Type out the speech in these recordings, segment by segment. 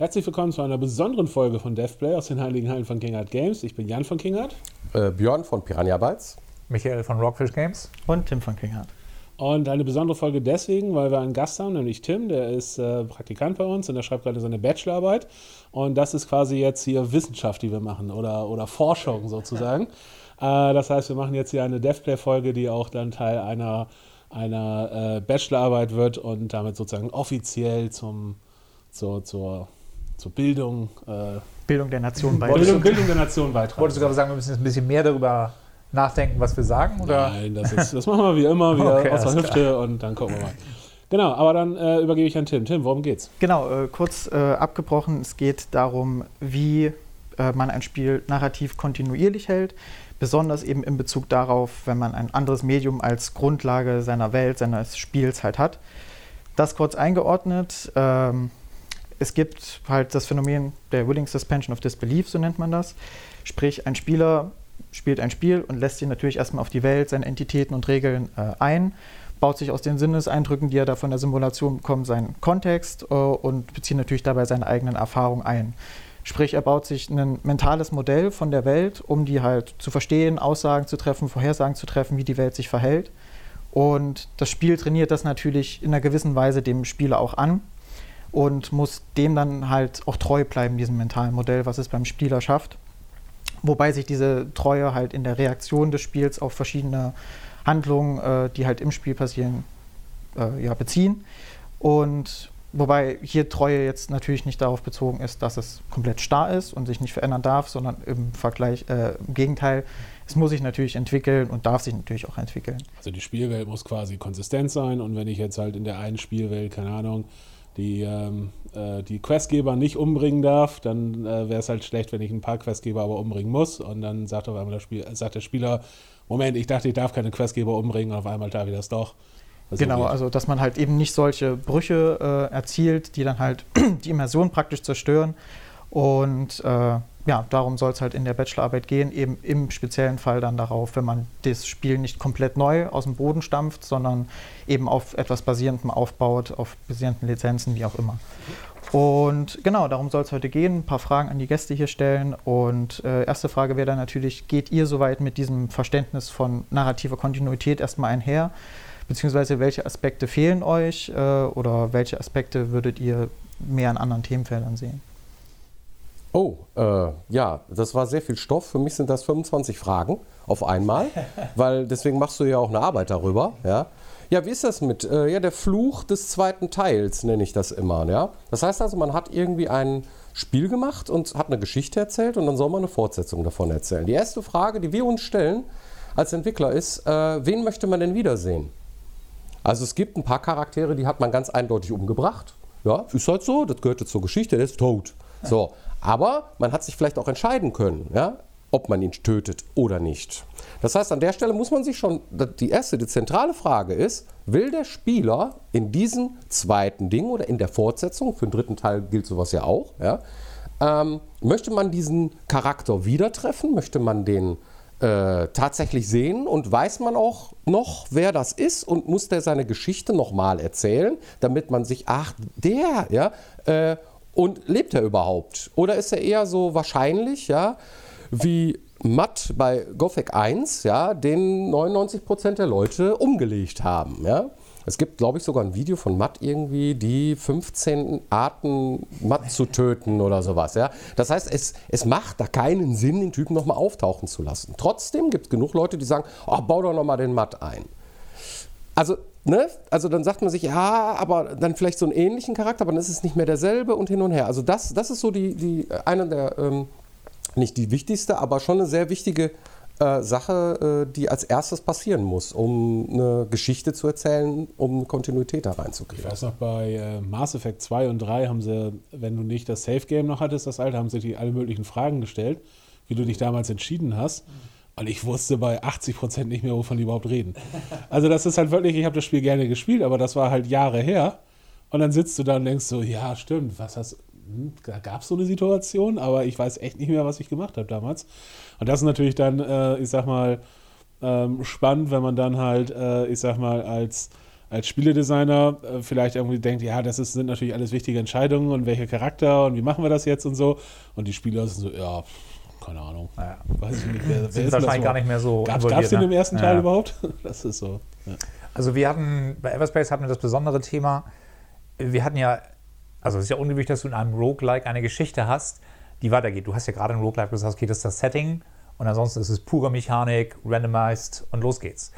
Herzlich willkommen zu einer besonderen Folge von DevPlay aus den Heiligen Hallen von Kingart Games. Ich bin Jan von Kingart. Äh, Björn von Piranha Bytes. Michael von Rockfish Games. Und Tim von Kingart. Und eine besondere Folge deswegen, weil wir einen Gast haben, nämlich Tim, der ist äh, Praktikant bei uns und der schreibt gerade seine Bachelorarbeit. Und das ist quasi jetzt hier Wissenschaft, die wir machen oder, oder Forschung sozusagen. äh, das heißt, wir machen jetzt hier eine DevPlay-Folge, die auch dann Teil einer, einer äh, Bachelorarbeit wird und damit sozusagen offiziell zum, zur, zur, zur Bildung, äh, Bildung der Nation beitragen. Bildung, Bildung der Nation beitragen. Wolltest du gerade sagen, wir müssen jetzt ein bisschen mehr darüber nachdenken, was wir sagen? Oder? Nein, das, ist, das machen wir wie immer, wieder okay, aus der Hüfte klar. und dann gucken wir mal. Genau, aber dann äh, übergebe ich an Tim. Tim, worum geht's? Genau, äh, kurz äh, abgebrochen. Es geht darum, wie äh, man ein Spiel narrativ kontinuierlich hält. Besonders eben in Bezug darauf, wenn man ein anderes Medium als Grundlage seiner Welt, seines Spiels halt hat. Das kurz eingeordnet. Ähm, es gibt halt das Phänomen der Willing Suspension of Disbelief, so nennt man das. Sprich, ein Spieler spielt ein Spiel und lässt sich natürlich erstmal auf die Welt, seine Entitäten und Regeln äh, ein, baut sich aus den Sinneseindrücken, die er da von der Simulation bekommt, seinen Kontext äh, und bezieht natürlich dabei seine eigenen Erfahrungen ein. Sprich, er baut sich ein mentales Modell von der Welt, um die halt zu verstehen, Aussagen zu treffen, Vorhersagen zu treffen, wie die Welt sich verhält. Und das Spiel trainiert das natürlich in einer gewissen Weise dem Spieler auch an und muss dem dann halt auch treu bleiben, diesem mentalen Modell, was es beim Spieler schafft. Wobei sich diese Treue halt in der Reaktion des Spiels auf verschiedene Handlungen, äh, die halt im Spiel passieren, äh, ja, beziehen. Und wobei hier Treue jetzt natürlich nicht darauf bezogen ist, dass es komplett starr ist und sich nicht verändern darf, sondern im Vergleich, äh, im Gegenteil, es muss sich natürlich entwickeln und darf sich natürlich auch entwickeln. Also die Spielwelt muss quasi konsistent sein und wenn ich jetzt halt in der einen Spielwelt, keine Ahnung, die, ähm, äh, die Questgeber nicht umbringen darf, dann äh, wäre es halt schlecht, wenn ich ein paar Questgeber aber umbringen muss. Und dann sagt auf einmal der, Spiel, sagt der Spieler, Moment, ich dachte, ich darf keine Questgeber umbringen, und auf einmal darf ich das doch. Also genau, also dass man halt eben nicht solche Brüche äh, erzielt, die dann halt die Immersion praktisch zerstören. Und äh, ja, darum soll es halt in der Bachelorarbeit gehen, eben im speziellen Fall dann darauf, wenn man das Spiel nicht komplett neu aus dem Boden stampft, sondern eben auf etwas Basierendem aufbaut, auf basierenden Lizenzen, wie auch immer. Und genau, darum soll es heute gehen. Ein paar Fragen an die Gäste hier stellen. Und äh, erste Frage wäre dann natürlich, geht ihr soweit mit diesem Verständnis von narrativer Kontinuität erstmal einher? Beziehungsweise welche Aspekte fehlen euch äh, oder welche Aspekte würdet ihr mehr in anderen Themenfeldern sehen? Oh, äh, ja, das war sehr viel Stoff. Für mich sind das 25 Fragen auf einmal, weil deswegen machst du ja auch eine Arbeit darüber. Ja, ja wie ist das mit äh, ja, der Fluch des zweiten Teils, nenne ich das immer. Ja? Das heißt also, man hat irgendwie ein Spiel gemacht und hat eine Geschichte erzählt und dann soll man eine Fortsetzung davon erzählen. Die erste Frage, die wir uns stellen als Entwickler ist, äh, wen möchte man denn wiedersehen? Also es gibt ein paar Charaktere, die hat man ganz eindeutig umgebracht. Ja, ist halt so, das gehörte zur Geschichte, der ist tot. So, aber man hat sich vielleicht auch entscheiden können, ja, ob man ihn tötet oder nicht. Das heißt, an der Stelle muss man sich schon, die erste, die zentrale Frage ist, will der Spieler in diesem zweiten Ding oder in der Fortsetzung, für den dritten Teil gilt sowas ja auch, ja, ähm, möchte man diesen Charakter wieder treffen? Möchte man den äh, tatsächlich sehen und weiß man auch noch, wer das ist und muss der seine Geschichte nochmal erzählen, damit man sich, ach, der, ja, äh, und lebt er überhaupt? Oder ist er eher so wahrscheinlich, ja, wie Matt bei Gothic 1, ja, den 99% der Leute umgelegt haben, ja? Es gibt, glaube ich, sogar ein Video von Matt irgendwie, die 15 Arten Matt zu töten oder sowas. Ja? Das heißt, es, es macht da keinen Sinn, den Typen nochmal auftauchen zu lassen. Trotzdem gibt es genug Leute, die sagen, oh, bau doch nochmal den Matt ein. Also Ne? Also dann sagt man sich, ja, aber dann vielleicht so einen ähnlichen Charakter, aber dann ist es nicht mehr derselbe und hin und her. Also das, das ist so die, die eine der, ähm, nicht die wichtigste, aber schon eine sehr wichtige äh, Sache, äh, die als erstes passieren muss, um eine Geschichte zu erzählen, um Kontinuität da reinzukriegen. Ich weiß noch, bei äh, Mass Effect 2 und 3 haben sie, wenn du nicht das Safe Game noch hattest, das alte, haben sie dir alle möglichen Fragen gestellt, wie du dich damals entschieden hast. Mhm und ich wusste bei 80 Prozent nicht mehr, wovon die überhaupt reden. Also das ist halt wirklich, ich habe das Spiel gerne gespielt, aber das war halt Jahre her. Und dann sitzt du da und denkst so, ja, stimmt, was hast hm, da gab es so eine Situation, aber ich weiß echt nicht mehr, was ich gemacht habe damals. Und das ist natürlich dann, äh, ich sag mal, ähm, spannend, wenn man dann halt, äh, ich sag mal, als als Spieledesigner äh, vielleicht irgendwie denkt, ja, das ist, sind natürlich alles wichtige Entscheidungen und welcher Charakter und wie machen wir das jetzt und so. Und die Spieler sind so, ja, keine Ahnung. Naja. Weiß ich nicht. Wer, wer ist wahrscheinlich gar nicht mehr so Gab es den ne? im ersten Teil Ja. überhaupt? Das ist so. Ja. Also wir hatten, bei Everspace hatten wir das besondere Thema, wir hatten ja, also es ist ja ungewöhnlich, dass du in einem Roguelike eine Geschichte hast, die weitergeht. Du hast ja gerade in Roguelike gesagt, okay, das ist das Setting und ansonsten ist es pure Mechanik, randomized und los geht's.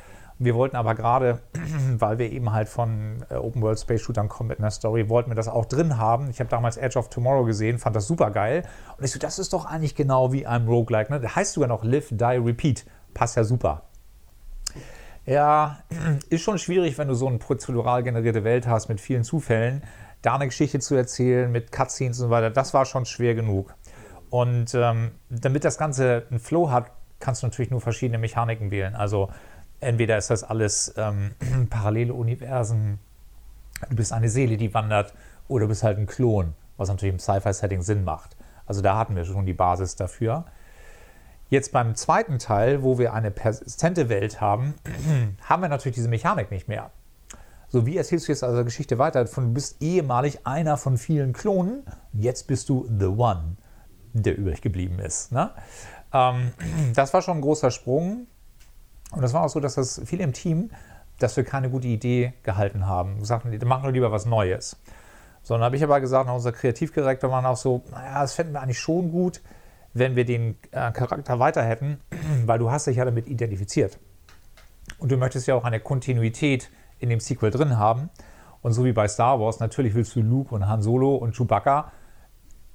Wir wollten aber gerade, weil wir eben halt von äh, Open World Space Shootern kommen mit einer Story, wollten wir das auch drin haben. Ich habe damals Edge of Tomorrow gesehen, fand das super geil. Und ich so, das ist doch eigentlich genau wie ein Roguelike. Ne? Der heißt sogar noch Live, Die, Repeat. Passt ja super. Ja, ist schon schwierig, wenn du so eine prozedural generierte Welt hast mit vielen Zufällen, da eine Geschichte zu erzählen mit Cutscenes und so weiter. Das war schon schwer genug. Und ähm, damit das Ganze einen Flow hat, kannst du natürlich nur verschiedene Mechaniken wählen. Also entweder ist das alles ähm, parallele Universen, du bist eine Seele, die wandert, oder du bist halt ein Klon, was natürlich im Sci-Fi-Setting Sinn macht. Also da hatten wir schon die Basis dafür. Jetzt beim zweiten Teil, wo wir eine persistente Welt haben, haben wir natürlich diese Mechanik nicht mehr. So, wie erzählst du jetzt also Geschichte weiter? Von, du bist ehemalig einer von vielen Klonen, jetzt bist du The One, der übrig geblieben ist. Ne? Ähm, das war schon ein großer Sprung. Und das war auch so, dass das viele im Team, dass wir keine gute Idee gehalten haben. Wir sagten, wir machen doch lieber was Neues. So, dann habe ich aber gesagt, unser Kreativdirektor war auch so, naja, das fänden wir eigentlich schon gut, wenn wir den äh, Charakter weiter hätten, weil du hast dich ja damit identifiziert. Und du möchtest ja auch eine Kontinuität in dem Sequel drin haben. Und so wie bei Star Wars, natürlich willst du Luke und Han Solo und Chewbacca,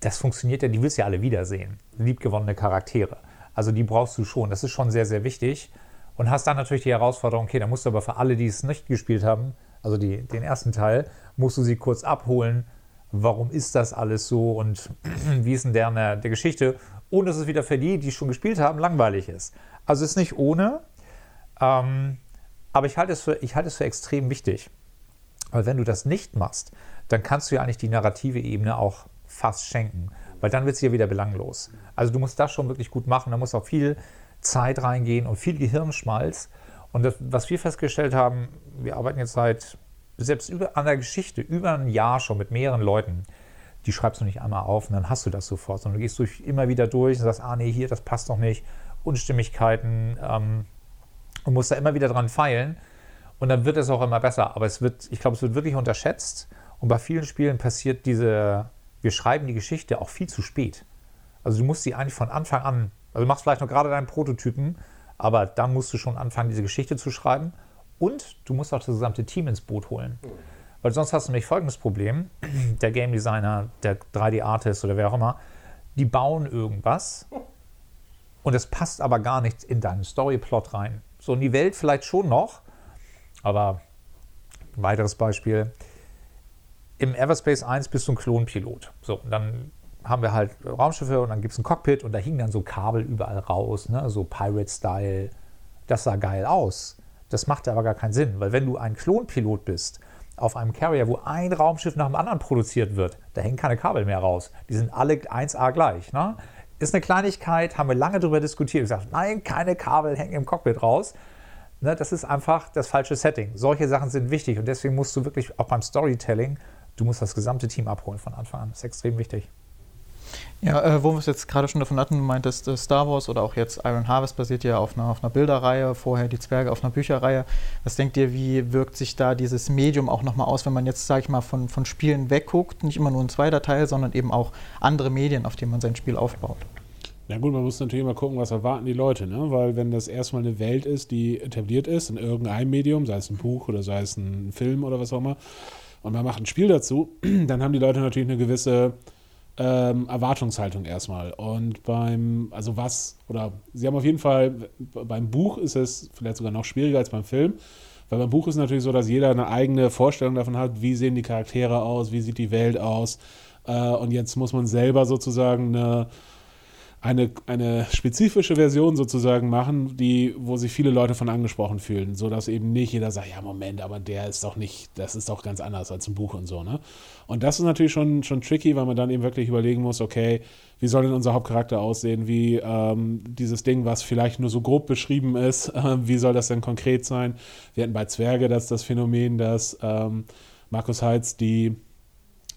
das funktioniert ja, die willst du ja alle wiedersehen. Liebgewonnene Charaktere. Also die brauchst du schon. Das ist schon sehr, sehr wichtig. Und hast dann natürlich die Herausforderung, okay, da musst du aber für alle, die es nicht gespielt haben, also die, den ersten Teil, musst du sie kurz abholen. Warum ist das alles so und wie ist denn der, der, der Geschichte? Ohne dass es wieder für die, die schon gespielt haben, langweilig ist. Also es ist nicht ohne, ähm, aber ich halte, es für, es für extrem wichtig. Weil wenn du das nicht machst, dann kannst du ja eigentlich die narrative Ebene auch fast schenken. Weil dann wird es ja wieder belanglos. Also du musst das schon wirklich gut machen. Da muss auch viel Zeit reingehen und viel Gehirnschmalz. Und das, was wir festgestellt haben, wir arbeiten jetzt seit, selbst über, an der Geschichte, über ein Jahr schon mit mehreren Leuten. Die schreibst du nicht einmal auf und dann hast du das sofort, sondern du gehst durch, immer wieder durch und sagst, ah nee, hier, das passt doch nicht. Unstimmigkeiten ähm, und musst da immer wieder dran feilen. Und dann wird es auch immer besser. Aber es wird, ich glaube, es wird wirklich unterschätzt. Und bei vielen Spielen passiert diese, wir schreiben die Geschichte auch viel zu spät. Also du musst sie eigentlich von Anfang an, also du machst vielleicht noch gerade deinen Prototypen, aber dann musst du schon anfangen, diese Geschichte zu schreiben. Und du musst auch das gesamte Team ins Boot holen. Weil sonst hast du nämlich folgendes Problem. Der Game Designer, der 3D-Artist oder wer auch immer, die bauen irgendwas und es passt aber gar nicht in deinen Storyplot rein. So in die Welt vielleicht schon noch, aber ein weiteres Beispiel. Im Everspace 1 bist du ein Klonpilot. So, dann haben wir halt Raumschiffe und dann gibt es ein Cockpit und da hingen dann so Kabel überall raus, ne? so Pirate-Style. Das sah geil aus. Das macht aber gar keinen Sinn, weil wenn du ein Klonpilot bist, auf einem Carrier, wo ein Raumschiff nach dem anderen produziert wird, da hängen keine Kabel mehr raus. Die sind alle 1A gleich. Ne? Ist eine Kleinigkeit, haben wir lange darüber diskutiert. gesagt, nein, keine Kabel hängen im Cockpit raus. Ne, das ist einfach das falsche Setting. Solche Sachen sind wichtig und deswegen musst du wirklich auch beim Storytelling, du musst das gesamte Team abholen von Anfang an. Das ist extrem wichtig. Ja, äh, wo wir es jetzt gerade schon davon hatten, du meintest, äh, Star Wars oder auch jetzt Iron Harvest basiert ja auf einer, auf einer Bilderreihe, vorher die Zwerge auf einer Bücherreihe. Was denkt ihr, wie wirkt sich da dieses Medium auch nochmal aus, wenn man jetzt, sage ich mal, von, von Spielen wegguckt, nicht immer nur ein zweiter Teil, sondern eben auch andere Medien, auf denen man sein Spiel aufbaut? Na gut, man muss natürlich mal gucken, was erwarten die Leute, ne? Weil wenn das erstmal eine Welt ist, die etabliert ist in irgendeinem Medium, sei es ein Buch oder sei es ein Film oder was auch immer, und man macht ein Spiel dazu, dann haben die Leute natürlich eine gewisse ähm, Erwartungshaltung erstmal. Und beim, also was, oder sie haben auf jeden Fall, beim Buch ist es vielleicht sogar noch schwieriger als beim Film, weil beim Buch ist es natürlich so, dass jeder eine eigene Vorstellung davon hat, wie sehen die Charaktere aus, wie sieht die Welt aus. Äh, und jetzt muss man selber sozusagen eine eine, eine spezifische Version sozusagen machen, die, wo sich viele Leute von angesprochen fühlen, sodass eben nicht jeder sagt, ja Moment, aber der ist doch nicht, das ist doch ganz anders als ein Buch und so, ne? Und das ist natürlich schon, schon tricky, weil man dann eben wirklich überlegen muss, okay, wie soll denn unser Hauptcharakter aussehen, wie ähm, dieses Ding, was vielleicht nur so grob beschrieben ist, äh, wie soll das denn konkret sein? Wir hatten bei Zwerge das, das Phänomen, dass ähm, Markus Heitz die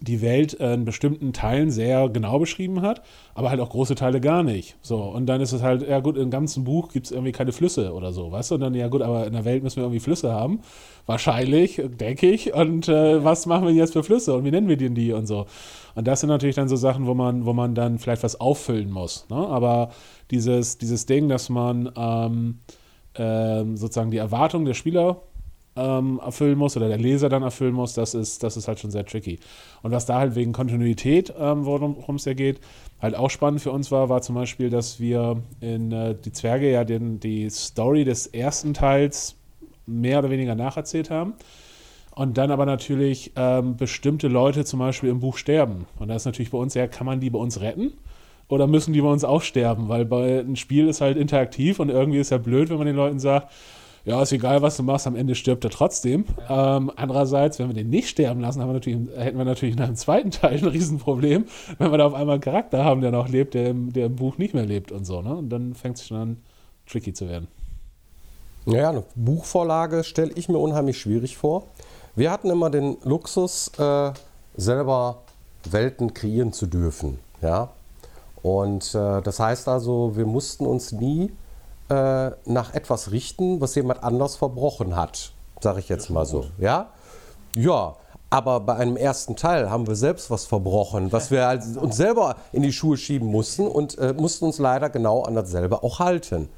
die Welt in bestimmten Teilen sehr genau beschrieben hat, aber halt auch große Teile gar nicht. So, und dann ist es halt, ja gut, im ganzen Buch gibt es irgendwie keine Flüsse oder so, weißt du? Und dann, ja gut, aber in der Welt müssen wir irgendwie Flüsse haben. Wahrscheinlich, denke ich. Und äh, was machen wir jetzt für Flüsse und wie nennen wir denn die und so? Und das sind natürlich dann so Sachen, wo man, wo man dann vielleicht was auffüllen muss. Ne? Aber dieses, dieses Ding, dass man ähm, ähm, sozusagen die Erwartung der Spieler ähm, erfüllen muss oder der Leser dann erfüllen muss, das ist, das ist halt schon sehr tricky. Und was da halt wegen Kontinuität, ähm, worum es ja geht, halt auch spannend für uns war, war zum Beispiel, dass wir in äh, die Zwerge ja den, die Story des ersten Teils mehr oder weniger nacherzählt haben. Und dann aber natürlich ähm, bestimmte Leute zum Beispiel im Buch sterben. Und da ist natürlich bei uns ja, kann man die bei uns retten? Oder müssen die bei uns auch sterben? Weil bei ein Spiel ist halt interaktiv und irgendwie ist ja blöd, wenn man den Leuten sagt, ja, ist egal, was du machst, am Ende stirbt er trotzdem. Ja. Ähm, andererseits, wenn wir den nicht sterben lassen, wir hätten wir natürlich in einem zweiten Teil ein Riesenproblem, wenn wir da auf einmal einen Charakter haben, der noch lebt, der im, der im Buch nicht mehr lebt und so. Ne? Und dann fängt es schon an, tricky zu werden. Ja, eine Buchvorlage stelle ich mir unheimlich schwierig vor. Wir hatten immer den Luxus, äh, selber Welten kreieren zu dürfen. Ja? Und äh, das heißt also, wir mussten uns nie äh, nach etwas richten, was jemand anders verbrochen hat, sage ich jetzt mal so. Ja? Ja, aber bei einem ersten Teil haben wir selbst was verbrochen, was wir also uns selber in die Schuhe schieben mussten und äh, mussten uns leider genau an dasselbe auch halten.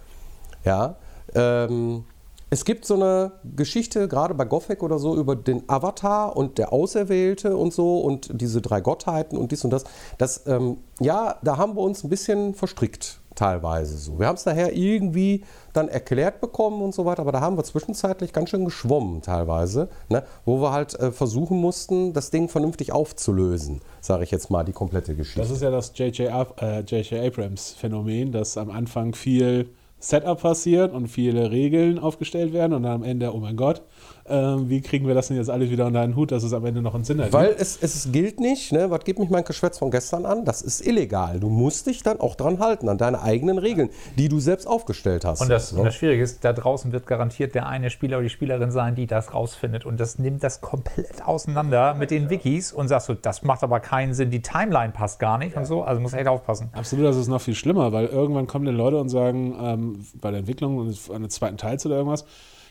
Ja, ähm, es gibt so eine Geschichte, gerade bei Gothic oder so, über den Avatar und der Auserwählte und so und diese drei Gottheiten und dies und das. das ähm, ja, da haben wir uns ein bisschen verstrickt teilweise so. Wir haben es nachher irgendwie dann erklärt bekommen und so weiter, aber da haben wir zwischenzeitlich ganz schön geschwommen teilweise, ne? wo wir halt äh, versuchen mussten, das Ding vernünftig aufzulösen, sage ich jetzt mal, die komplette Geschichte. Das ist ja das J.J. Äh, Abrams Phänomen, dass am Anfang viel Setup passiert und viele Regeln aufgestellt werden und dann am Ende, oh mein Gott, wie kriegen wir das denn jetzt alles wieder unter einen Hut, dass es am Ende noch einen Sinn hat? Weil es, es gilt nicht, ne? was gibt mich mein Geschwätz von gestern an? Das ist illegal. Du musst dich dann auch dran halten, an deine eigenen Regeln, die du selbst aufgestellt hast. Und das, ne? und das Schwierige ist, da draußen wird garantiert der eine Spieler oder die Spielerin sein, die das rausfindet. Und das nimmt das komplett auseinander mit den Wikis und sagst du, das macht aber keinen Sinn, die Timeline passt gar nicht ja. und so. Also muss echt aufpassen. Absolut, das ist noch viel schlimmer, weil irgendwann kommen dann Leute und sagen, ähm, bei der Entwicklung eines zweiten Teils oder irgendwas,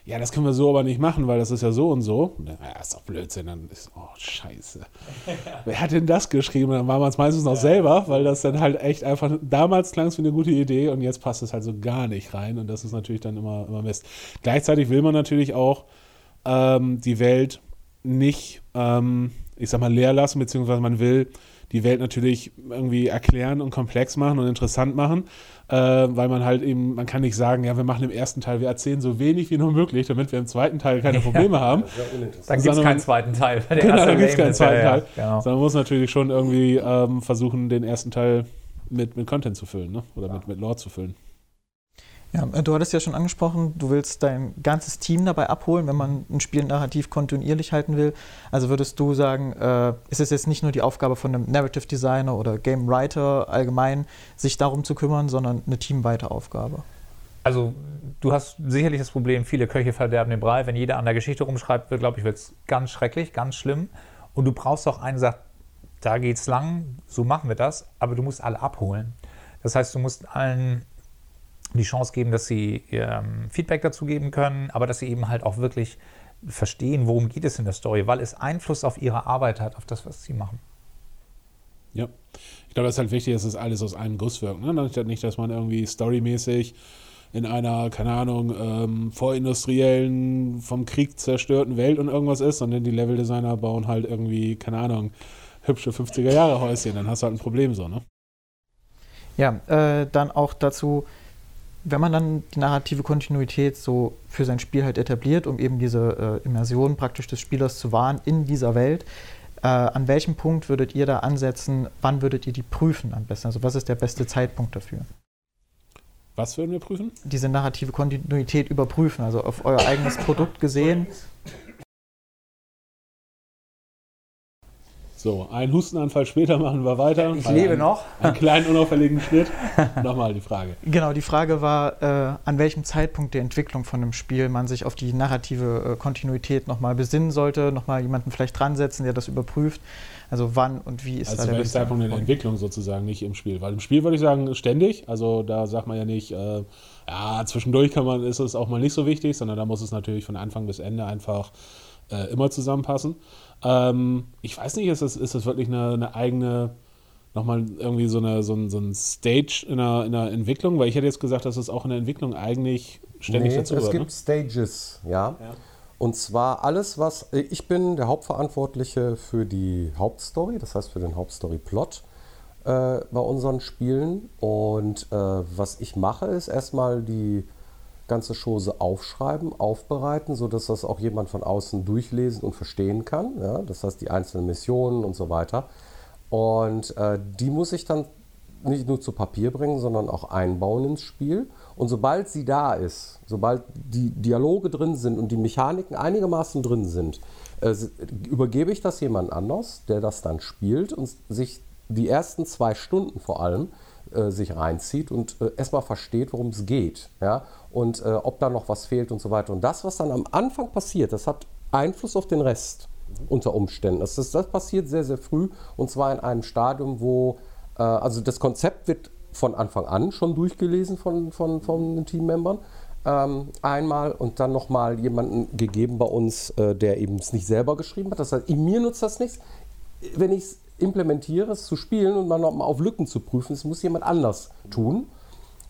ja, das können wir so aber nicht machen, weil das ist ja so und so. Und dann, ja, ist doch Blödsinn. Dann ist, oh, scheiße. Wer hat denn das geschrieben? Dann war man es meistens noch selber, weil das dann halt echt einfach, damals klang es wie eine gute Idee und jetzt passt es halt so gar nicht rein. Und das ist natürlich dann immer, immer Mist. Gleichzeitig will man natürlich auch ähm, die Welt nicht, ähm, ich sag mal, leer lassen, beziehungsweise man will die Welt natürlich irgendwie erklären und komplex machen und interessant machen äh, weil man halt eben, man kann nicht sagen, ja, wir machen im ersten Teil, wir erzählen so wenig wie nur möglich, damit wir im zweiten Teil keine Probleme ja, haben. Dann gibt es keinen zweiten Teil. genau, dann gibt es keinen zweiten Teil. Ja, genau. Sondern man muss natürlich schon irgendwie ähm, versuchen, den ersten Teil mit, mit Content zu füllen, ne? oder ja. mit, mit Lore zu füllen. Ja, äh, du hattest ja schon angesprochen, du willst dein ganzes Team dabei abholen, wenn man ein Spiel narrativ kontinuierlich halten will. Also würdest du sagen, äh, ist es jetzt nicht nur die Aufgabe von einem Narrative Designer oder Game Writer allgemein, sich darum zu kümmern, sondern eine teamweite Aufgabe? Also du hast sicherlich das Problem, viele Köche verderben den Brei. Wenn jeder an der Geschichte rumschreibt, wird, glaube ich, wird es ganz schrecklich, ganz schlimm. Und du brauchst auch einen, der sagt, da geht's lang, so machen wir das, aber du musst alle abholen. Das heißt, du musst allen die Chance geben, dass sie ähm, Feedback dazu geben können, aber dass sie eben halt auch wirklich verstehen, worum geht es in der Story, weil es Einfluss auf ihre Arbeit hat, auf das, was sie machen. Ja, ich glaube, das ist halt wichtig, dass es alles aus einem Guss wirkt. Ne? Nicht, dass man irgendwie storymäßig in einer, keine Ahnung, ähm, vorindustriellen, vom Krieg zerstörten Welt und irgendwas ist, sondern die Leveldesigner bauen halt irgendwie, keine Ahnung, hübsche 50er-Jahre-Häuschen. Dann hast du halt ein Problem so, ne? Ja, äh, dann auch dazu, wenn man dann die narrative Kontinuität so für sein Spiel halt etabliert, um eben diese äh, Immersion praktisch des Spielers zu wahren in dieser Welt, Äh, an welchem Punkt würdet ihr da ansetzen? Wann würdet ihr die prüfen am besten? Also was ist der beste Zeitpunkt dafür? Was würden wir prüfen? Diese narrative Kontinuität überprüfen, also auf euer eigenes Produkt gesehen. So, einen Hustenanfall später machen wir weiter. Ich lebe ein, noch. Einen kleinen unauffälligen Schnitt. Nochmal die Frage. Genau, die Frage war, äh, an welchem Zeitpunkt der Entwicklung von einem Spiel man sich auf die narrative äh, Kontinuität nochmal besinnen sollte, nochmal jemanden vielleicht dran setzen, der das überprüft. Also wann und wie ist Also da der welchem beste Zeitpunkt in der Entwicklung sozusagen, nicht im Spiel. Weil im Spiel würde ich sagen, ständig. Also da sagt man ja nicht, äh, ja, zwischendurch kann man, ist es auch mal nicht so wichtig, sondern da muss es natürlich von Anfang bis Ende einfach äh, immer zusammenpassen. Ähm, ich weiß nicht, ist das, ist das wirklich eine, eine eigene, nochmal irgendwie so, eine, so, ein, so ein Stage in der, in der Entwicklung? Weil ich hätte jetzt gesagt, dass es auch in der Entwicklung eigentlich ständig Nee, dazu es gibt Ne? Stages, ja. Ja. Und zwar alles, was. Ich bin der Hauptverantwortliche für die Hauptstory, das heißt für den Hauptstory-Plot äh, bei unseren Spielen. Und äh, was ich mache, ist erstmal die ganze Chose aufschreiben, aufbereiten, sodass das auch jemand von außen durchlesen und verstehen kann. Ja? Das heißt, die einzelnen Missionen und so weiter. Und äh, die muss ich dann nicht nur zu Papier bringen, sondern auch einbauen ins Spiel. Und sobald sie da ist, sobald die Dialoge drin sind und die Mechaniken einigermaßen drin sind, äh, übergebe ich das jemand anders, der das dann spielt und sich die ersten zwei Stunden vor allem äh, sich reinzieht und äh, erstmal versteht, worum es geht. Ja? Und äh, ob da noch was fehlt und so weiter. Und das, was dann am Anfang passiert, das hat Einfluss auf den Rest unter Umständen. Das, ist, das passiert sehr, sehr früh und zwar in einem Stadium, wo äh, also das Konzept wird von Anfang an schon durchgelesen von, von, von den Teammembern. Ähm, einmal und dann nochmal jemanden gegeben bei uns, äh, der eben es nicht selber geschrieben hat. Das heißt, mir nutzt das nichts. Wenn ich es implementiere, es zu spielen und mal nochmal auf Lücken zu prüfen, das muss jemand anders tun.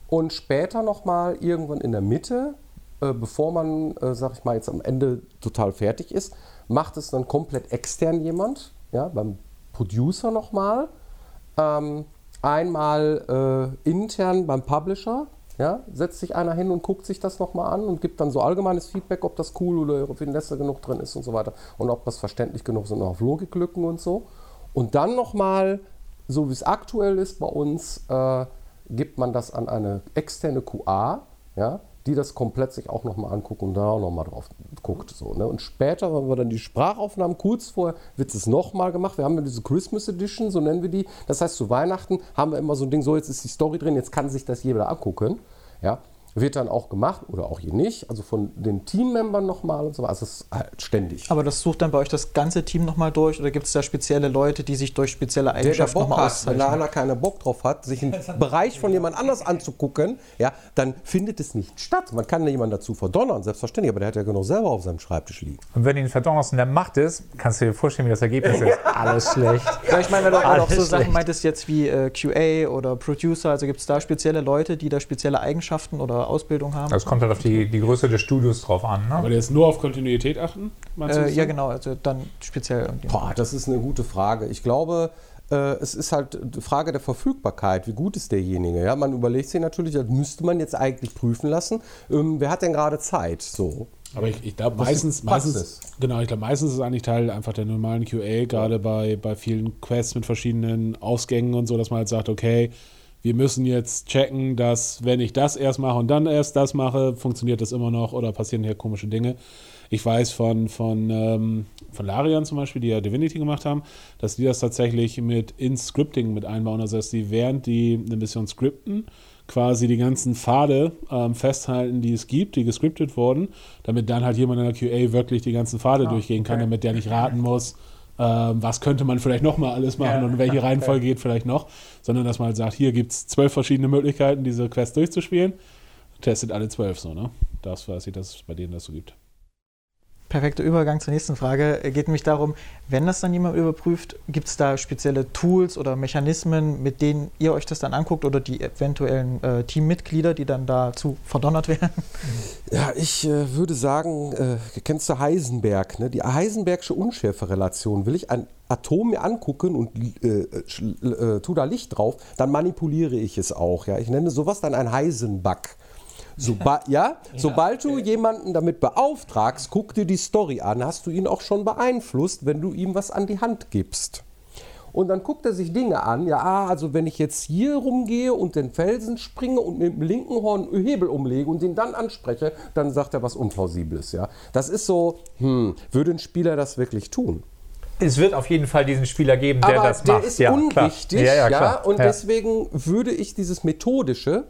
Und später nochmal irgendwann in der Mitte, äh, bevor man, äh, sag ich mal, jetzt am Ende total fertig ist, macht es dann komplett extern jemand, ja, beim Producer nochmal. Ähm, einmal äh, intern beim Publisher, ja, setzt sich einer hin und guckt sich das nochmal an und gibt dann so allgemeines Feedback, ob das cool oder ob Finesse genug drin ist und so weiter und ob das verständlich genug ist und auf Logiklücken und so. Und dann nochmal, so wie es aktuell ist bei uns, äh, gibt man das an eine externe QA, ja, die das komplett sich auch nochmal anguckt und da auch nochmal drauf guckt. So, ne? Und später, wenn wir dann die Sprachaufnahmen, kurz vorher wird es nochmal gemacht. Wir haben ja diese Christmas Edition, so nennen wir die. Das heißt, zu Weihnachten haben wir immer so ein Ding, so jetzt ist die Story drin, jetzt kann sich das jeder angucken. Ja? Wird dann auch gemacht oder auch hier nicht. Also von den Teammembern nochmal und so. Also es ist halt ständig. Aber das sucht dann bei euch das ganze Team nochmal durch oder gibt es da spezielle Leute, die sich durch spezielle Eigenschaften nochmal hat, wenn auszeichnen? einer keinen Bock drauf hat, sich einen Bereich von jemand anders anzugucken, ja, dann findet es nicht statt. Man kann jemanden dazu verdonnern, selbstverständlich, aber der hat ja genau selber auf seinem Schreibtisch liegen. Und wenn ihn verdonnerst in der Macht ist, kannst du dir vorstellen, wie das Ergebnis ist. Alles schlecht. Ja, ich meine, weil du auch so Alles Sachen schlecht. meintest jetzt wie äh, QA oder Producer, also gibt es da spezielle Leute, die da spezielle Eigenschaften oder Ausbildung haben? Das kommt halt auf die, die Größe des Studios drauf an. Ne? Aber der ist nur auf Kontinuität achten? Äh, ja, genau, also dann speziell. Boah, das ist eine gute Frage. Ich glaube, äh, es ist halt die Frage der Verfügbarkeit. Wie gut ist derjenige? Ja, man überlegt sich natürlich, das müsste man jetzt eigentlich prüfen lassen. Ähm, wer hat denn gerade Zeit? So. Aber ich, ich glaube, meistens, meistens, genau, ich glaube, meistens ist es eigentlich Teil einfach der normalen QA, gerade bei, bei vielen Quests mit verschiedenen Ausgängen und so, dass man halt sagt, okay, wir müssen jetzt checken, dass wenn ich das erst mache und dann erst das mache, funktioniert das immer noch oder passieren hier komische Dinge. Ich weiß von, von, ähm, von Larian zum Beispiel, die ja Divinity gemacht haben, dass die das tatsächlich mit ins Scripting mit einbauen. Also dass die während die eine Mission scripten, quasi die ganzen Pfade ähm, festhalten, die es gibt, die gescriptet wurden, damit dann halt jemand in der QA wirklich die ganzen Pfade durchgehen kann, okay. damit der nicht raten muss, was könnte man vielleicht nochmal alles machen Ja, und welche okay. Reihenfolge geht vielleicht noch, sondern dass man halt sagt, hier gibt es zwölf verschiedene Möglichkeiten, diese Quest durchzuspielen. Testet alle zwölf so, ne? Das weiß ich, dass es bei denen das so gibt. Perfekter Übergang zur nächsten Frage. Äh, Geht nämlich darum, wenn das dann jemand überprüft, gibt es da spezielle Tools oder Mechanismen, mit denen ihr euch das dann anguckt oder die eventuellen äh, Teammitglieder, die dann dazu verdonnert werden? Ja, ich äh, würde sagen, äh, kennst du Heisenberg, ne? Die Heisenbergsche Unschärferelation. Will ich ein Atom mir angucken und äh, äh, tu da Licht drauf, dann manipuliere ich es auch. Ja? Ich nenne sowas dann ein Heisenbug. Soba ja, sobald du jemanden damit beauftragst, guck dir die Story an, hast du ihn auch schon beeinflusst, wenn du ihm was an die Hand gibst. Und dann guckt er sich Dinge an. Ja, ah, also wenn ich jetzt hier rumgehe und den Felsen springe und mit dem linken Horn Hebel umlege und ihn dann anspreche, dann sagt er was Unplausibles. Ja, das ist so, hm, würde ein Spieler das wirklich tun? Es wird auf jeden Fall diesen Spieler geben, der Aber das der macht. ist ja, unwichtig, Klar. ja, Ja, ja, klar. und ja. deswegen würde ich dieses methodische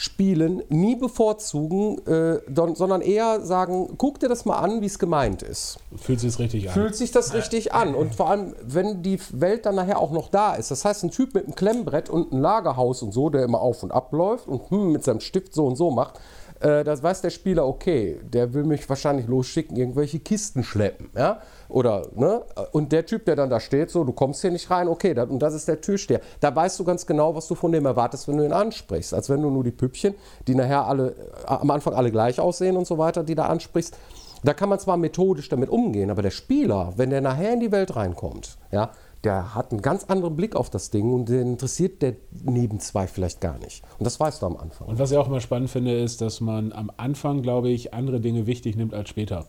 Spielen nie bevorzugen, äh, don- sondern eher sagen, guck dir das mal an, wie es gemeint ist. Fühlt sich richtig an. Fühlt sich das richtig an? Und vor allem, wenn die Welt dann nachher auch noch da ist. Das heißt, ein Typ mit einem Klemmbrett und einem Lagerhaus und so, der immer auf und ab läuft und hm, mit seinem Stift so und so macht, äh, das weiß der Spieler, okay, der will mich wahrscheinlich losschicken, irgendwelche Kisten schleppen. Ja? Oder, ne? Und der Typ, der dann da steht, so, du kommst hier nicht rein, okay, das, und das ist der Türsteher. Da weißt du ganz genau, was du von dem erwartest, wenn du ihn ansprichst. Als wenn du nur die Püppchen, die nachher alle, äh, am Anfang alle gleich aussehen und so weiter, die da ansprichst. Da kann man zwar methodisch damit umgehen, aber der Spieler, wenn der nachher in die Welt reinkommt, ja, der hat einen ganz anderen Blick auf das Ding und den interessiert der neben zwei vielleicht gar nicht. Und das weißt du am Anfang. Und was ich auch immer spannend finde, ist, dass man am Anfang, glaube ich, andere Dinge wichtig nimmt als später.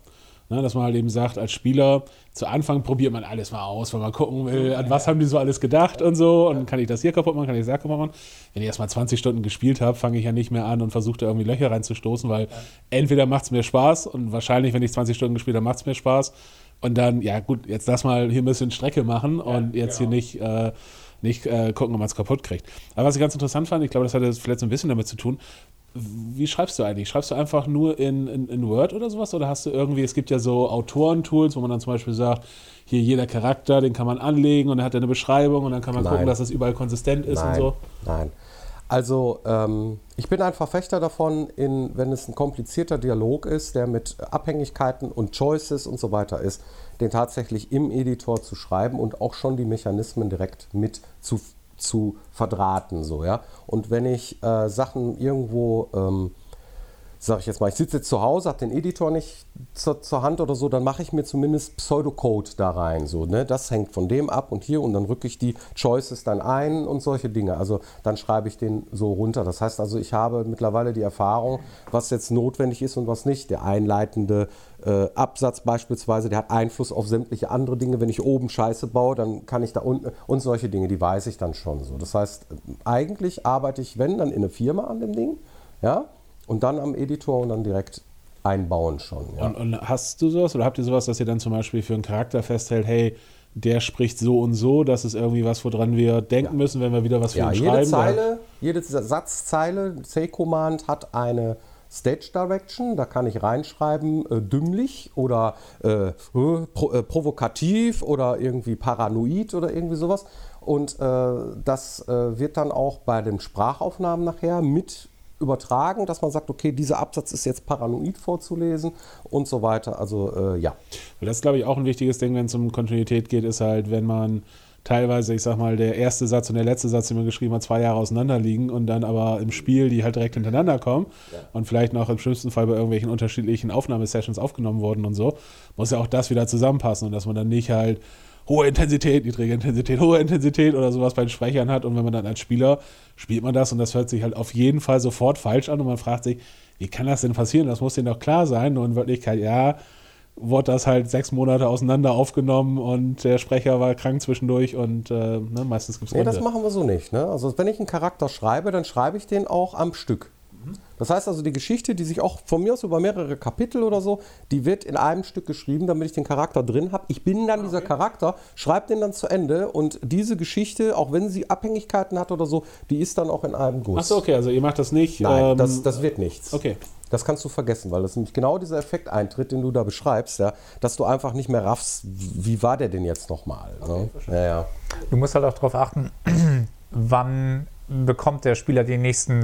Ne, dass man halt eben sagt, als Spieler, zu Anfang probiert man alles mal aus, weil man gucken will, an was haben die so alles gedacht und so. Und kann ich das hier kaputt machen, kann ich das da kaputt machen. Wenn ich erst mal 20 Stunden gespielt habe, fange ich ja nicht mehr an und versuche da irgendwie Löcher reinzustoßen, weil entweder macht es mir Spaß und wahrscheinlich, wenn ich 20 Stunden gespielt habe, macht es mir Spaß. Und dann, ja gut, jetzt lass mal hier ein bisschen Strecke machen und jetzt hier nicht, äh, nicht äh, gucken, ob man es kaputt kriegt. Aber was ich ganz interessant fand, ich glaube, das hatte vielleicht so ein bisschen damit zu tun, wie schreibst du eigentlich? Schreibst du einfach nur in, in, in Word oder sowas? Oder hast du irgendwie, es gibt ja so Autoren-Tools, wo man dann zum Beispiel sagt, hier jeder Charakter, den kann man anlegen und er hat eine Beschreibung und dann kann man Nein. gucken, dass es überall konsistent ist nein, und so. Nein. Also ähm, ich bin ein Verfechter davon, in, wenn es ein komplizierter Dialog ist, der mit Abhängigkeiten und Choices und so weiter ist, den tatsächlich im Editor zu schreiben und auch schon die Mechanismen direkt mit zu, zu verdrahten. So, ja? Und wenn ich äh, Sachen irgendwo ähm, sag ich jetzt mal, ich sitze jetzt zu Hause, habe den Editor nicht zur, zur Hand oder so, dann mache ich mir zumindest Pseudocode da rein. So, ne? Das hängt von dem ab und hier und dann rücke ich die Choices dann ein und solche Dinge. Also dann schreibe ich den so runter. Das heißt also, ich habe mittlerweile die Erfahrung, was jetzt notwendig ist und was nicht. Der einleitende äh, Absatz beispielsweise, der hat Einfluss auf sämtliche andere Dinge. Wenn ich oben Scheiße baue, dann kann ich da unten und solche Dinge, die weiß ich dann schon so. Das heißt, eigentlich arbeite ich, wenn, dann in eine Firma an dem Ding, ja, und dann am Editor und dann direkt einbauen schon. Ja. Und, und hast du sowas oder habt ihr sowas, dass ihr dann zum Beispiel für einen Charakter festhält, hey, der spricht so und so, das ist irgendwie was, woran wir denken müssen, wenn wir wieder was für ja, ihn jede schreiben? Zeile, jede Satzzeile, C-Command hat eine Stage Direction, da kann ich reinschreiben, äh, dümmlich oder äh, pro, äh, provokativ oder irgendwie paranoid oder irgendwie sowas. Und äh, das äh, wird dann auch bei den Sprachaufnahmen nachher mit übertragen, dass man sagt, okay, dieser Absatz ist jetzt paranoid vorzulesen und so weiter. Also äh, ja. Das ist, glaube ich, auch ein wichtiges Ding, wenn es um Kontinuität geht, ist halt, wenn man teilweise, ich sag mal, der erste Satz und der letzte Satz, den man geschrieben hat, zwei Jahre auseinander liegen und dann aber im Spiel die halt direkt hintereinander kommen und vielleicht noch im schlimmsten Fall bei irgendwelchen unterschiedlichen Aufnahmesessions aufgenommen wurden und so, muss ja auch das wieder zusammenpassen und dass man dann nicht halt hohe Intensität, niedrige Intensität, hohe Intensität oder sowas bei den Sprechern hat und wenn man dann als Spieler spielt man das und das hört sich halt auf jeden Fall sofort falsch an und man fragt sich, wie kann das denn passieren? Das muss denen doch klar sein. Nur in Wirklichkeit, ja, wurde das halt sechs Monate auseinander aufgenommen und der Sprecher war krank zwischendurch und äh, ne, meistens gibt es Nee, das machen wir so nicht. Ne? Also wenn ich einen Charakter schreibe, dann schreibe ich den auch am Stück. Das heißt also, die Geschichte, die sich auch von mir aus über mehrere Kapitel oder so, die wird in einem Stück geschrieben, damit ich den Charakter drin habe. Ich bin dann dieser Charakter, schreibe den dann zu Ende und diese Geschichte, auch wenn sie Abhängigkeiten hat oder so, die ist dann auch in einem Guss. Achso, okay, also ihr macht das nicht. Nein, ähm, das, das wird nichts. okay. Das kannst du vergessen, weil das nämlich genau dieser Effekt eintritt, den du da beschreibst, ja, dass du einfach nicht mehr raffst, wie war der denn jetzt nochmal. Ne? Ja, ja. Du musst halt auch darauf achten, wann bekommt der Spieler den nächsten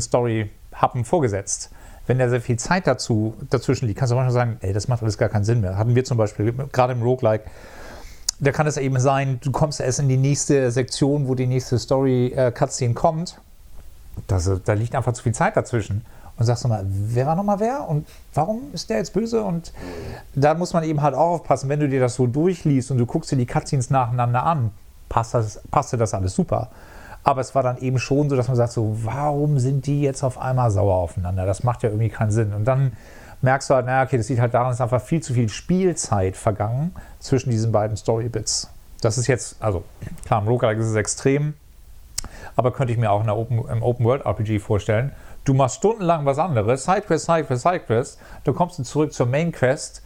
Story-Happen vorgesetzt. Wenn der sehr viel Zeit dazu, dazwischen liegt, kannst du manchmal sagen, ey, das macht alles gar keinen Sinn mehr. Hatten wir zum Beispiel, gerade im Roguelike, da kann es eben sein, du kommst erst in die nächste Sektion, wo die nächste Story-Cutscene kommt. Das, da liegt einfach zu viel Zeit dazwischen. Und sagst du mal, wer war nochmal wer und warum ist der jetzt böse? Und da muss man eben halt auch aufpassen, wenn du dir das so durchliest und du guckst dir die Cutscenes nacheinander an, passt, das, passt dir das alles super. Aber es war dann eben schon so, dass man sagt, so, warum sind die jetzt auf einmal sauer aufeinander? Das macht ja irgendwie keinen Sinn. Und dann merkst du halt, naja, okay, das liegt halt daran, es ist einfach viel zu viel Spielzeit vergangen zwischen diesen beiden Storybits. Das ist jetzt, also klar, im Roguelike ist es extrem, aber könnte ich mir auch in der Open, im Open-World-RPG vorstellen. Du machst stundenlang was anderes, Sidequest, Sidequest, Sidequest, dann kommst du zurück zur Main-Quest.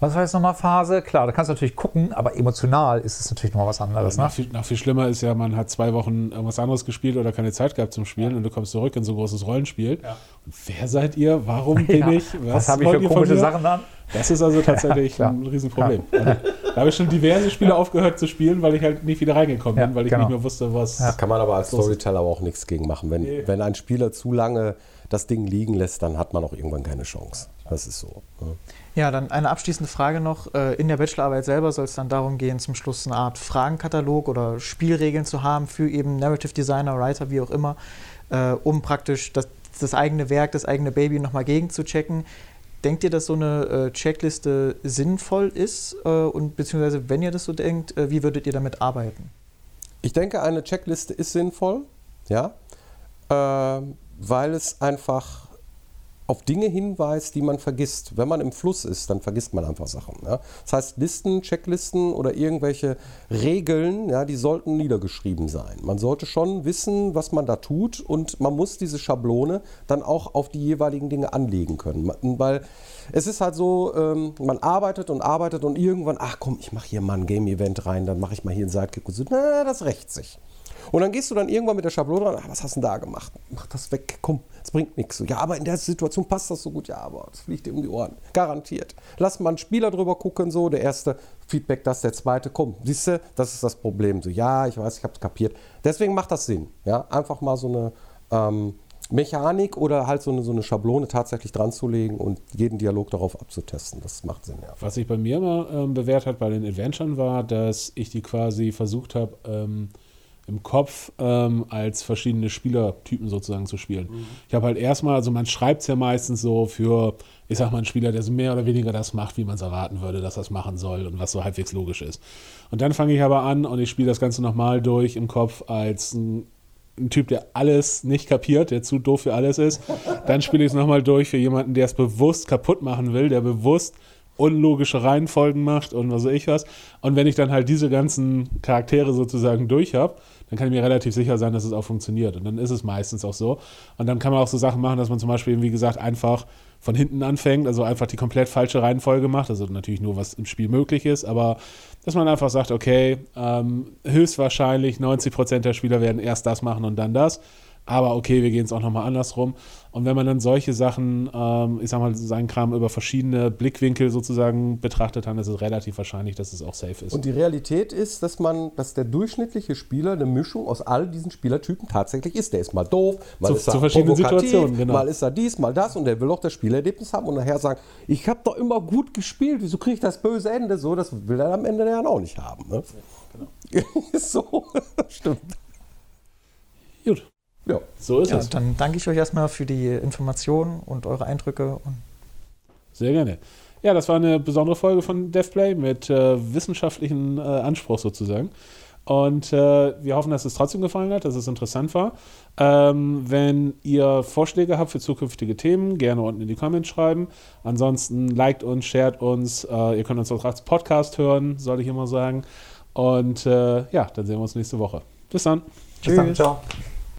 Was war jetzt nochmal Phase? Klar, da kannst du natürlich gucken, aber emotional ist es natürlich nochmal was anderes. Noch Ne? viel, noch viel schlimmer ist ja, man hat zwei Wochen irgendwas anderes gespielt oder keine Zeit gehabt zum Spielen und du kommst zurück in so ein großes Rollenspiel. Und wer seid ihr? Warum bin Ja. ich? Was, habe ich für komische? Sachen an? Das ist also tatsächlich klar. ein Riesenproblem. Also, da habe ich schon diverse Spiele aufgehört zu spielen, weil ich halt nicht wieder reingekommen Ja, bin, weil ich genau. nicht mehr wusste, was. Ja. Kann man aber als Storyteller auch nichts gegen machen. Wenn, Nee. wenn ein Spieler zu lange das Ding liegen lässt, dann hat man auch irgendwann keine Chance. Das ist so. Ja, dann eine abschließende Frage noch. Äh, In der Bachelorarbeit selber soll es dann darum gehen, zum Schluss eine Art Fragenkatalog oder Spielregeln zu haben für eben Narrative Designer, Writer, wie auch immer, äh, um praktisch das, das eigene Werk, das eigene Baby nochmal gegenzuchecken. Denkt ihr, dass so eine äh, Checkliste sinnvoll ist? Und beziehungsweise, wenn ihr das so denkt, wie würdet ihr damit arbeiten? Ich denke, eine Checkliste ist sinnvoll, ja, weil es einfach auf Dinge hinweist, die man vergisst. Wenn man im Fluss ist, dann vergisst man einfach Sachen. Ja? Das heißt, Listen, Checklisten oder irgendwelche Regeln, ja, die sollten niedergeschrieben sein. Man sollte schon wissen, was man da tut und man muss diese Schablone dann auch auf die jeweiligen Dinge anlegen können. Weil es ist halt so, ähm, man arbeitet und arbeitet und irgendwann, ach komm, ich mache hier mal ein Game-Event rein, dann mache ich mal hier einen Sidekick und so, na, das rächt sich. Und dann gehst du dann irgendwann mit der Schablone ran, ah, was hast du da gemacht? Mach das weg, komm, es bringt nichts. So, Ja, aber in der Situation passt das so gut, ja, aber es fliegt dir um die Ohren. Garantiert. Lass mal einen Spieler drüber gucken, so, der erste Feedback, das, der zweite, komm, siehst du, das ist das Problem. So, ja, ich weiß, ich habe es kapiert. Deswegen macht das Sinn, ja, einfach mal so eine ähm, Mechanik oder halt so eine, so eine Schablone tatsächlich dran zu legen und jeden Dialog darauf abzutesten. Das macht Sinn, ja. Was sich bei mir immer ähm, bewährt hat bei den Adventuren war, dass ich die quasi versucht habe, ähm, im Kopf ähm, als verschiedene Spielertypen sozusagen zu spielen. Ich habe halt erstmal, also man schreibt es ja meistens so für, ich sag mal, einen Spieler, der so mehr oder weniger das macht, wie man es erwarten würde, dass das machen soll und was so halbwegs logisch ist. Und dann fange ich aber an und ich spiele das Ganze nochmal durch im Kopf als ein ein Typ, der alles nicht kapiert, der zu doof für alles ist. Dann spiele ich es nochmal durch für jemanden, der es bewusst kaputt machen will, der bewusst unlogische Reihenfolgen macht und was weiß ich was. Und wenn ich dann halt diese ganzen Charaktere sozusagen durch habe, dann kann ich mir relativ sicher sein, dass es auch funktioniert. Und dann ist es meistens auch so. Und dann kann man auch so Sachen machen, dass man zum Beispiel, wie gesagt, einfach von hinten anfängt, also einfach die komplett falsche Reihenfolge macht. Also natürlich nur, was im Spiel möglich ist, aber dass man einfach sagt, okay, ähm, höchstwahrscheinlich 90% der Spieler werden erst das machen und dann das. Aber okay, wir gehen es auch nochmal andersrum. Und wenn man dann solche Sachen, ähm, ich sag mal, seinen Kram über verschiedene Blickwinkel sozusagen betrachtet, dann ist es relativ wahrscheinlich, dass es auch safe ist. Und die Realität ist, dass man, dass der durchschnittliche Spieler eine Mischung aus all diesen Spielertypen tatsächlich ist. Der ist mal doof, mal Zu- ist er zu verschiedenen Situationen, genau. mal ist er dies, mal das und der will auch das Spielerlebnis haben und nachher sagen, ich habe doch immer gut gespielt, wieso kriege ich das böse Ende? So, das will er am Ende dann auch nicht haben. Ne? Ist so, stimmt. Gut, Ja. so ist Ja, es. dann danke ich euch erstmal für die Informationen und eure Eindrücke. Und Sehr gerne. Ja, das war eine besondere Folge von DevPlay mit äh, wissenschaftlichen äh, Anspruch sozusagen. Und äh, wir hoffen, dass es trotzdem gefallen hat, dass es interessant war. Ähm, wenn ihr Vorschläge habt für zukünftige Themen, gerne unten in die Comments schreiben. Ansonsten liked uns, shared uns. Äh, ihr könnt uns auch als Podcast hören, soll ich immer sagen. Und äh, ja, dann sehen wir uns nächste Woche. Bis dann. Bis dann, Tschüss. ciao.